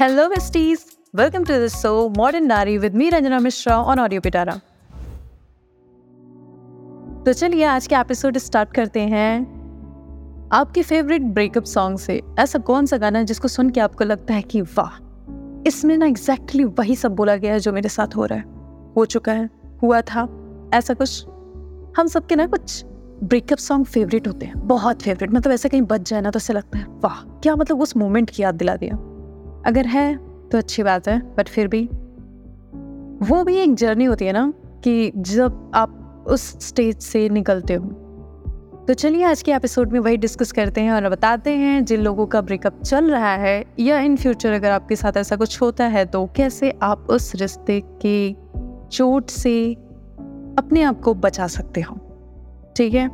Hello, besties. Welcome to the show Modern Nari with me, Ranjana Mishra, on Audio Pitara. तो चलिए आज के episode start करते हैं। आपके फेवरेट ब्रेकअप सॉन्ग से। ऐसा कौन सा गाना है जिसको सुन के आपको लगता है कि वाह इसमें ना एग्जैक्टली exactly वही सब बोला गया है जो मेरे साथ हो रहा है। हो चुका है हुआ था ऐसा कुछ। हम सबके ना कुछ ब्रेकअप सॉन्ग फेवरेट होते हैं बहुत फेवरेट मतलब ऐसे कहीं बच जाए ना तो ऐसे लगता है वाह क्या मतलब उस मोमेंट की याद दिला दिया। अगर है तो अच्छी बात है बट फिर भी। वो भी एक जर्नी होती है ना, कि जब आप उस स्टेज से निकलते हो। तो चलिए, आज के एपिसोड में वही डिस्कस करते हैं और बताते हैं, जिन लोगों का ब्रेकअप चल रहा है, या इन फ्यूचर अगर आपके साथ ऐसा कुछ होता है तो कैसे आप उस रिश्ते के चोट से अपने आप को बचा सकते हो। ठीक है?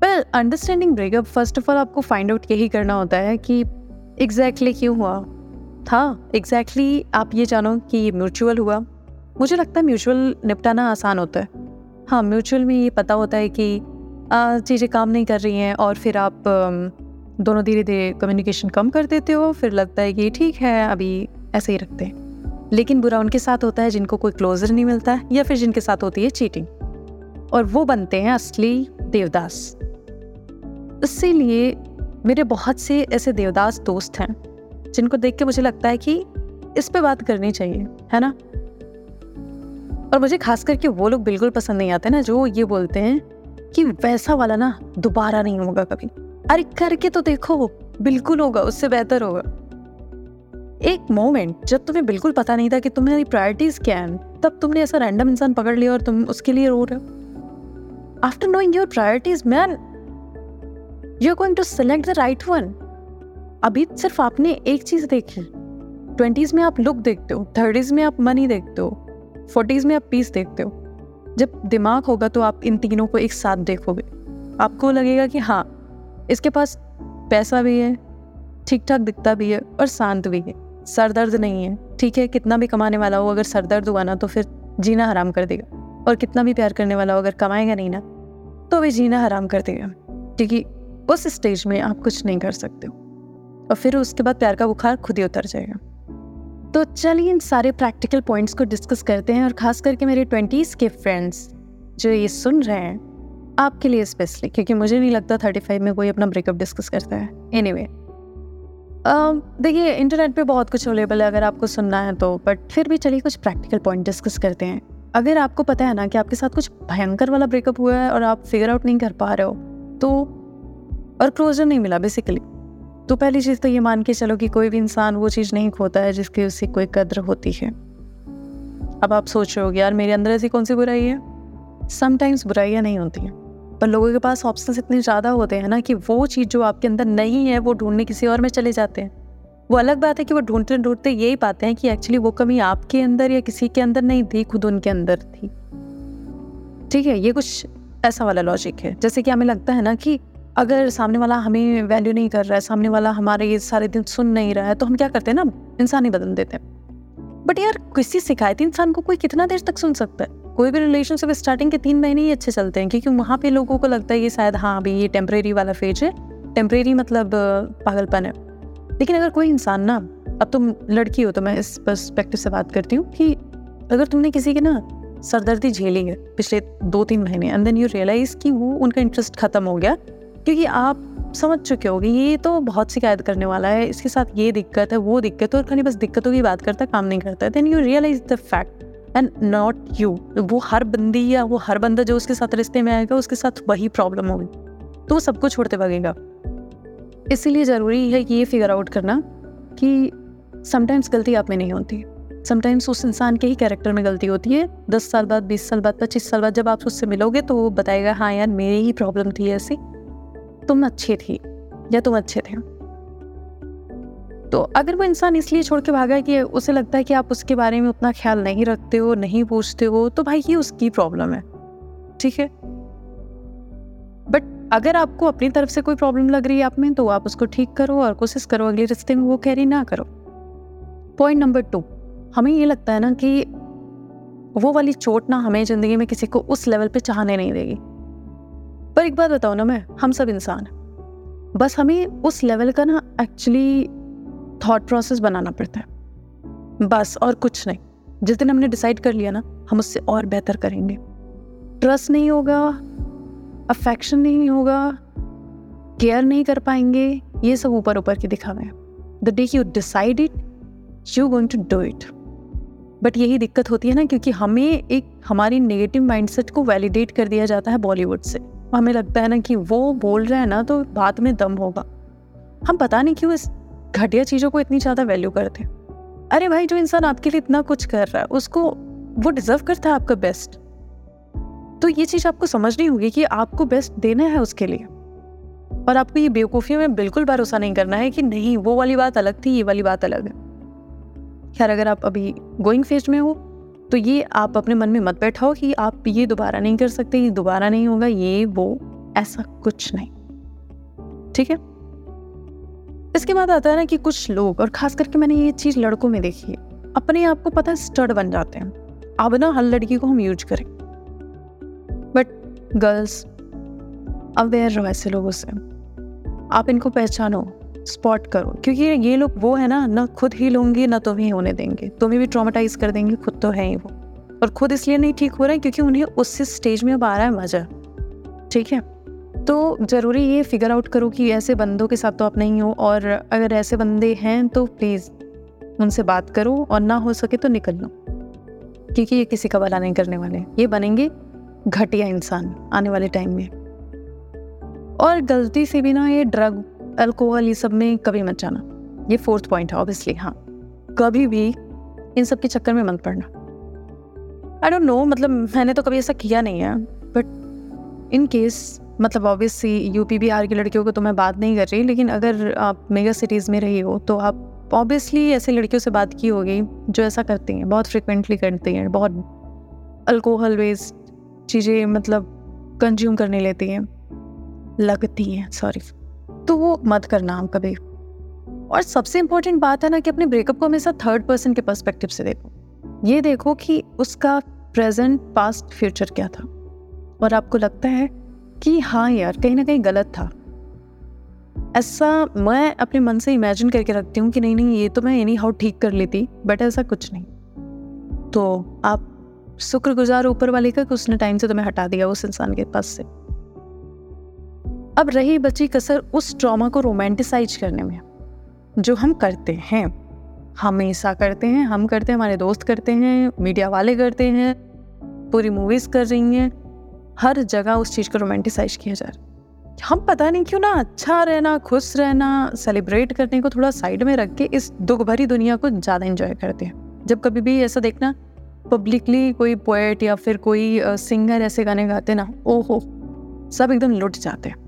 Well understanding breakup first of all आपको फाइंड आउट यही करना होता है कि एग्जैक्टली exactly क्यों हुआ? था एग्जैक्टली exactly आप ये जानो कि म्यूचुअल हुआ। मुझे लगता है म्यूचुअल निपटाना आसान होता है। हाँ म्यूचुअल में ये पता होता है कि चीज़ें काम नहीं कर रही हैं और फिर आप दोनों धीरे धीरे कम्युनिकेशन कम कर देते हो, फिर लगता है कि ठीक है, अभी ऐसे ही रखते हैं। लेकिन बुरा उनके साथ होता है जिनको कोई क्लोजर नहीं मिलता या फिर जिनके साथ होती है चीटिंग और वो बनते हैं असली देवदास। इसीलिए मेरे बहुत से ऐसे देवदास दोस्त हैं, जिनको देख के मुझे लगता है कि इस पे बात करनी चाहिए, है ना? और मुझे खास करके वो लोग बिल्कुल पसंद नहीं आते ना, जो ये बोलते हैं कि वैसा वाला ना दोबारा नहीं होगा कभी। अरे करके तो देखो, बिल्कुल होगा, उससे बेहतर होगा। एक मोमेंट, जब तुम्हें बिल्कुल पता नहीं था कि तुम्हारी प्रायोरिटीज क्या हैं, तब तुमने ऐसा रैंडम इंसान पकड़ लिया और तुम उसके लिए रो रहे हो। After knowing knowing your priorities man you're going to select the right one. अभी सिर्फ़ आपने एक चीज़ देखी। ट्वेंटीज में आप लुक देखते हो, थर्टीज में आप मनी देखते हो, फोर्टीज में आप पीस देखते हो। जब दिमाग होगा तो आप इन तीनों को एक साथ देखोगे। आपको लगेगा कि हाँ इसके पास पैसा भी है ठीक ठाक दिखता भी है और शांत भी है। सर दर्द नहीं है, ठीक है, कितना भी कमाने वाला हो, अगर सर दर्द हुआ ना तो फिर जीना हराम कर देगा। और कितना भी प्यार करने वाला हो, अगर कमाएगा नहीं ना तो वे जीना हराम कर देगा। क्योंकि उस स्टेज में आप कुछ नहीं कर सकते हो। और फिर उसके बाद प्यार का बुखार खुद ही उतर जाएगा। तो चलिए इन सारे प्रैक्टिकल पॉइंट्स को डिस्कस करते हैं और ख़ास करके मेरे ट्वेंटीज़ के फ्रेंड्स जो ये सुन रहे हैं आपके लिए स्पेशली क्योंकि मुझे नहीं लगता थर्टी फाइव में कोई अपना ब्रेकअप डिस्कस करता है। एनी anyway, देखिए इंटरनेट पे बहुत कुछ अवेलेबल है अगर आपको सुनना है तो बट फिर भी चलिए कुछ प्रैक्टिकल पॉइंट डिस्कस करते हैं। अगर आपको पता है ना कि आपके साथ कुछ भयंकर वाला ब्रेकअप हुआ है और आप फिगर आउट नहीं कर पा रहे हो तो और क्लोजर नहीं मिला बेसिकली तो पहली चीज़ तो ये मान के चलो कि कोई भी इंसान वो चीज़ नहीं खोता है जिसकी उससे कोई कद्र होती है। अब आप सोच रहे हो यार मेरे अंदर ऐसी कौन सी बुराई है? समटाइम्स बुराइयाँ नहीं होती हैं। पर लोगों के पास ऑप्शन इतने ज़्यादा होते हैं ना कि वो चीज़ जो आपके अंदर नहीं है, वो ढूँढने किसी और में चले जाते हैं। वो अलग बात है कि वो ढूंढते ढूंढते यही पाते हैं कि एक्चुअली वो कमी आपके अंदर या किसी के अंदर नहीं थी, खुद उनके अंदर थी। ठीक है, ये कुछ ऐसा वाला लॉजिक है। जैसे कि हमें लगता है ना कि अगर सामने वाला हमें वैल्यू नहीं कर रहा है, सामने वाला हमारे ये सारे दिन सुन नहीं रहा है तो हम क्या करते हैं ना? इंसान ही बदल देते। हैं बट यार, किसी शिकायती इंसान को कोई कितना देर तक सुन सकता है? कोई भी रिलेशनशिप स्टार्टिंग के तीन महीने ही अच्छे चलते हैं, क्योंकि वहाँ पे लोगों को लगता है ये शायद हाँ अभी ये टेम्परेरी वाला फ़ेज़ है। टेम्परेरी मतलब पागलपन है। लेकिन अगर कोई इंसान ना, अब तुम लड़की हो तो मैं इस परस्पेक्टिव से बात करती हूँ कि अगर तुमने किसी के ना सरदर्दी झेली है पिछले दो तीन महीने एंड देन यू रियलाइज़ कि वो, उनका इंटरेस्ट खत्म हो गया क्योंकि आप समझ चुके होगे, ये तो बहुत शिकायत करने वाला है, इसके साथ ये दिक्कत है, वो दिक्कत है, और खाली बस दिक्कतों की बात करता, काम नहीं करता। Then you realise the fact and not you वो हर बंदी या वो हर बंदा जो उसके साथ रिश्ते में आएगा, उसके साथ वही प्रॉब्लम होगी। तो वो सबको छोड़ते भागेगा। इसीलिए ज़रूरी है कि ये फिगर आउट करना कि समटाइम्स गलती आप में नहीं होती। समटाइम्स उस इंसान के ही कैरेक्टर में गलती होती है। दस साल बाद, बीस साल बाद, पच्चीस साल बाद जब आप उससे मिलोगे तो वो बताएगा हाँ यार, मेरी ही प्रॉब्लम थी ऐसी। तुम अच्छी थी, या तुम अच्छे थे? तो अगर वो इंसान इसलिए छोड़ के भागा कि उसे लगता है कि आप उसके बारे में उतना ख्याल नहीं रखते हो, नहीं पूछते हो तो भाई ये उसकी प्रॉब्लम है, ठीक है? बट अगर आपको अपनी तरफ़ से कोई प्रॉब्लम लग रही है आप में तो आप उसको ठीक करो और कोशिश करो अगले रिश्ते में वो कैरी ना करो। पॉइंट नंबर टू हमें ये लगता है ना कि वो वाली चोट ना हमें ज़िंदगी में किसी को उस लेवल पे चाहने नहीं देगी। पर एक बात बताओ ना मैं, हम सब इंसान हैं। बस हमें उस लेवल का ना एक्चुअली थॉट प्रोसेस बनाना पड़ता है। बस और कुछ नहीं। जिस दिन हमने डिसाइड कर लिया ना, हम उससे और बेहतर करेंगे। ट्रस्ट नहीं होगा अफेक्शन नहीं होगा केयर नहीं कर पाएँगे, ये सब ऊपर ऊपर के दिखावे the day you decide it you going to do it but यही दिक्कत होती है ना, क्योंकि हमें एक, हमारी नेगेटिव माइंडसेट को वैलिडेट कर दिया जाता है बॉलीवुड से। हमें लगता है ना कि वो बोल रहा है ना तो बात में दम होगा। हम पता नहीं क्यों इस घटिया चीज़ों को इतनी ज़्यादा वैल्यू करते हैं। अरे भाई, जो इंसान आपके लिए इतना कुछ कर रहा है, उसको, वो डिजर्व करता है आपका बेस्ट तो ये चीज़ आपको समझनी होगी कि आपको बेस्ट देना है उसके लिए। और आपको ये बेवकूफ़ी में बिल्कुल भरोसा नहीं करना है कि नहीं, वो वाली बात अलग थी, ये वाली बात अलग है। खैर, अगर आप अभी गोइंग फ़ेज़ में हो तो ये आप अपने मन में मत बैठाओ कि आप ये दोबारा नहीं कर सकते, ये दोबारा नहीं होगा, ये, वो, ऐसा कुछ नहीं। ठीक है? इसके बाद आता है ना कि कुछ लोग, और खास करके मैंने ये चीज़ लड़कों में देखी है, अपने आप को पता है स्टड बन जाते हैं। अब ना हर लड़की को हम यूज़ करें। बट गर्ल्स अवेयर रहो ऐसे लोगों से। आप इनको पहचानो। स्पॉट करो। क्योंकि ये लोग वो है ना ना खुद ही लोगे, ना तुम्हें होने देंगे। तुम्हें भी ट्रामेटाइज कर देंगे, खुद तो है ही वो। और खुद इसलिए नहीं ठीक हो रहा है क्योंकि उन्हें उस स्टेज में अब आ रहा है मज़ा। ठीक है? तो ज़रूरी ये फिगर आउट करो कि ऐसे बंदों के साथ तो आप नहीं हो और अगर ऐसे बंदे हैं तो प्लीज़ उनसे बात करो और ना हो सके तो निकल लो। क्योंकि ये किसी का भला नहीं करने वाले। ये बनेंगे घटिया इंसान आने वाले टाइम में। और गलती से भी ना ये ड्रग अल्कोहल ये सब में कभी मत जाना। ये फोर्थ पॉइंट है ऑब्वियसली हाँ। कभी भी इन सब के चक्कर में मत पड़ना। आई डोंट नो मतलब मैंने तो कभी ऐसा किया नहीं है बट इन केस मतलब ऑब्वियसली यूपी बिहार की लड़कियों को तो मैं बात नहीं कर रही, लेकिन अगर आप मेगा सिटीज़ में रही हो तो आप ऑब्वियसली ऐसे लड़कियों से बात की होगी, जो ऐसा करती हैं, बहुत फ्रिक्वेंटली करती हैं, बहुत अल्कोहल वेस्ट चीज़ें मतलब कंज्यूम करने लेती हैं। लगती हैं सॉरी तो वो मत करना हम कभी। और सबसे इम्पोर्टेंट बात है ना कि अपने ब्रेकअप को हमेशा थर्ड पर्सन के पर्सपेक्टिव से देखो। ये देखो कि उसका प्रेजेंट पास्ट फ्यूचर क्या था। और आपको लगता है कि हाँ यार, कहीं ना कहीं गलत था। ऐसा मैं अपने मन से इमेजिन करके रखती हूँ कि नहीं नहीं, ये तो मैं एनी हाउ ठीक कर लेती बट ऐसा कुछ नहीं। तो आप शुक्रगुजार ऊपर वाले का कि उसने टाइम से तुम्हें हटा दिया उस इंसान के पास से। अब रही बची कसर उस ट्रॉमा को रोमांटिसाइज करने में, जो हम करते हैं। हमेशा करते हैं, हम करते हैं, हमारे दोस्त करते हैं मीडिया वाले करते हैं, पूरी मूवीज़ कर रही हैं। हर जगह उस चीज़ को रोमांटिसाइज किया जा रहा है। हम पता नहीं क्यों ना अच्छा रहना, खुश रहना सेलिब्रेट करने को थोड़ा साइड में रख के इस दुख भरी दुनिया को ज़्यादा इंजॉय करते हैं। जब कभी भी ऐसा देखना पब्लिकली कोई पोएट या फिर कोई सिंगर ऐसे गाने गाते ना, ओहो, सब एकदम लुट जाते हैं।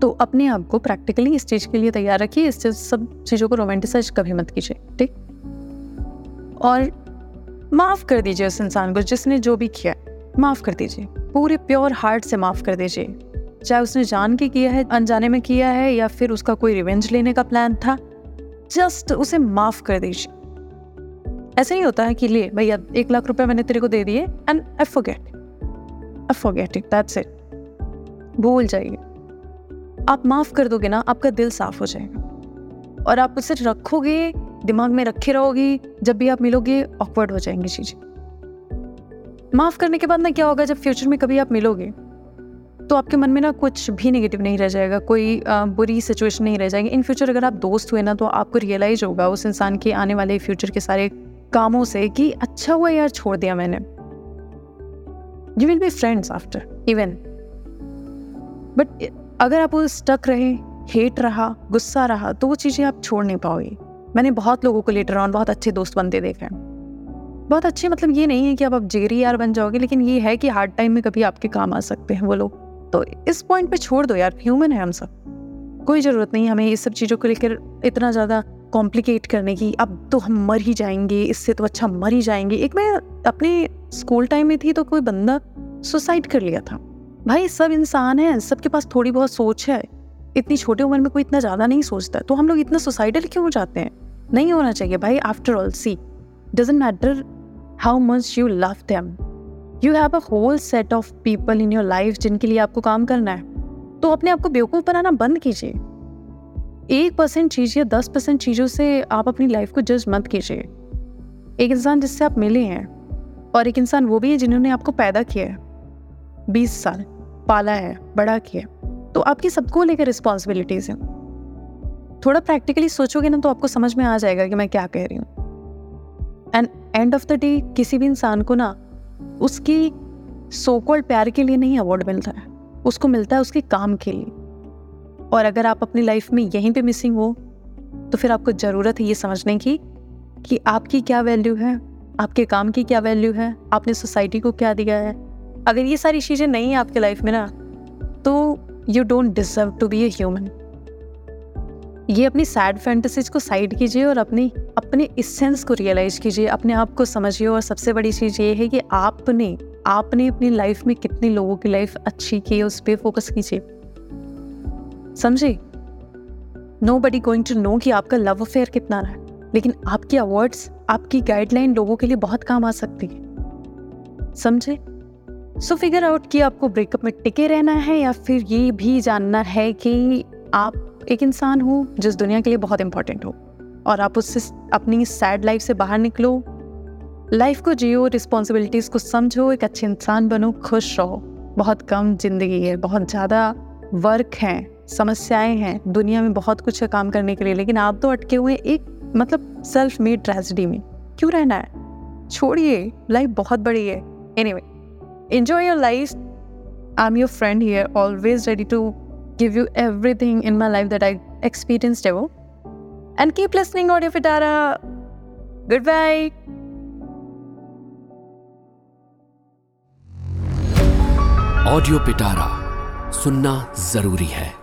तो अपने आप को प्रैक्टिकली इस चीज़ के लिए तैयार रखिए, इस चीज़, सब चीज़ों को रोमांटिसाइज कभी मत कीजिए, ठीक? और माफ़ कर दीजिए उस इंसान को जिसने जो भी किया माफ़ कर दीजिए। पूरे प्योर हार्ट से माफ़ कर दीजिए। चाहे उसने जान के किया है, अनजाने में किया है, या फिर उसका कोई रिवेंज लेने का प्लान था जस्ट उसे माफ़ कर दीजिए। ऐसा ही होता है कि ले, भैया, एक लाख रुपए मैंने तेरे को दे दिए and I forget I forget it that's it भूल जाइए। आप माफ़ कर दोगे ना आपका दिल साफ़ हो जाएगा। और आप उसे रखोगे दिमाग में रखे रहोगे जब भी आप मिलोगे ऑकवर्ड हो जाएँगी चीज़ें। माफ़ करने के बाद ना क्या होगा जब फ्यूचर में कभी आप मिलोगे तो आपके मन में ना कुछ भी नेगेटिव नहीं रह जाएगा कोई आ, बुरी सिचुएशन नहीं रह जाएगी। इन फ्यूचर अगर आप दोस्त हुए ना तो आपको रियलाइज़ होगा उस इंसान के आने वाले फ्यूचर के सारे कामों से कि अच्छा हुआ यार छोड़ दिया मैंने। You will be friends after even but अगर आप वो स्टक रहे हेट रहा, गुस्सा रहा तो वो चीज़ें आप छोड़ नहीं पाओगे। मैंने बहुत लोगों को लेटर ऑन बहुत अच्छे दोस्त बनते देखे हैं। बहुत अच्छे मतलब ये नहीं है कि अब आप जेरी यार बन जाओगे, लेकिन ये है कि हार्ड टाइम में कभी आपके काम आ सकते हैं वो लोग। तो इस पॉइंट पे छोड़ दो यार ह्यूमन है हम सब। कोई ज़रूरत नहीं, हमें इस सब चीज़ों को लेकर इतना ज़्यादा कॉम्प्लिकेट करने की। अब तो हम मर ही जाएँगे, इससे तो अच्छा मर ही जाएँगे। एक मैं अपने स्कूल टाइम में थी तो कोई बंदा सुसाइड कर लिया था। भाई, सब इंसान है, सबके पास थोड़ी बहुत सोच है। इतनी छोटी उम्र में कोई इतना ज़्यादा नहीं सोचता। तो हम लोग इतना सुसाइडल क्यों हो जाते हैं? नहीं होना चाहिए भाई after all see doesn't matter how much you love them you have a whole set of people in your life जिनके लिए आपको काम करना है। तो अपने आप को बेवकूफ़ बनाना बंद कीजिए। एक परसेंट चीज़ या दस परसेंट चीज़ों से आप अपनी लाइफ को जज मत कीजिए। एक इंसान जिससे आप मिले हैं, और एक इंसान वो भी है जिन्होंने आपको पैदा किया है। बीस साल। पाला है, बड़ा किया तो आपकी सबको लेकर रिस्पॉन्सिबिलिटीज़ हैं। थोड़ा प्रैक्टिकली सोचोगे ना तो आपको समझ में आ जाएगा कि मैं क्या कह रही हूँ। And end of the day किसी भी इंसान को ना, उसकी सोकोल्ड प्यार के लिए नहीं अवार्ड मिलता है। उसको मिलता है उसके काम के लिए। और अगर आप अपनी लाइफ में यहीं पे मिसिंग हो तो फिर आपको ज़रूरत है ये समझने की, कि आपकी क्या वैल्यू है, आपके काम की क्या वैल्यू है, आपने सोसाइटी को क्या दिया है अगर ये सारी चीज़ें नहीं है आपके लाइफ में ना तो you don't deserve to be a human ये अपनी सैड फैंटेसीज को साइड कीजिए और अपनी, अपने इसेंस को रियलाइज़ कीजिए, अपने आप को समझिए और सबसे बड़ी चीज़ ये है कि आपने आपने अपनी लाइफ में कितने लोगों की लाइफ अच्छी की उस पर फोकस कीजिए। समझे? Nobody going to know कि आपका लव अफेयर कितना रहा है, लेकिन आपकी अवार्ड्स आपकी गाइडलाइन लोगों के लिए बहुत काम आ सकती है। समझे? सो फिगर आउट कि आपको ब्रेकअप में टिके रहना है या फिर ये भी जानना है कि आप एक इंसान हो जिस दुनिया के लिए बहुत इंपॉर्टेंट हो। और आप उससे अपनी सैड लाइफ से बाहर निकलो। लाइफ को जियो रिस्पॉन्सिबिलिटीज़ को समझो, एक अच्छे इंसान बनो, खुश रहो। बहुत कम ज़िंदगी है, बहुत ज़्यादा वर्क है, समस्याएँ हैं, दुनिया में बहुत कुछ है काम करने के लिए, लेकिन आप तो अटके हुए एक मतलब सेल्फ मेड ट्रेजिडी में। क्यों रहना है? छोड़िए लाइफ बहुत बड़ी है। Anyway enjoy your life. I'm your friend here, always ready to give you everything in my life that I experienced ever. And keep listening, Audio Fitara. Goodbye. Audio Pitara सुनना जरूरी है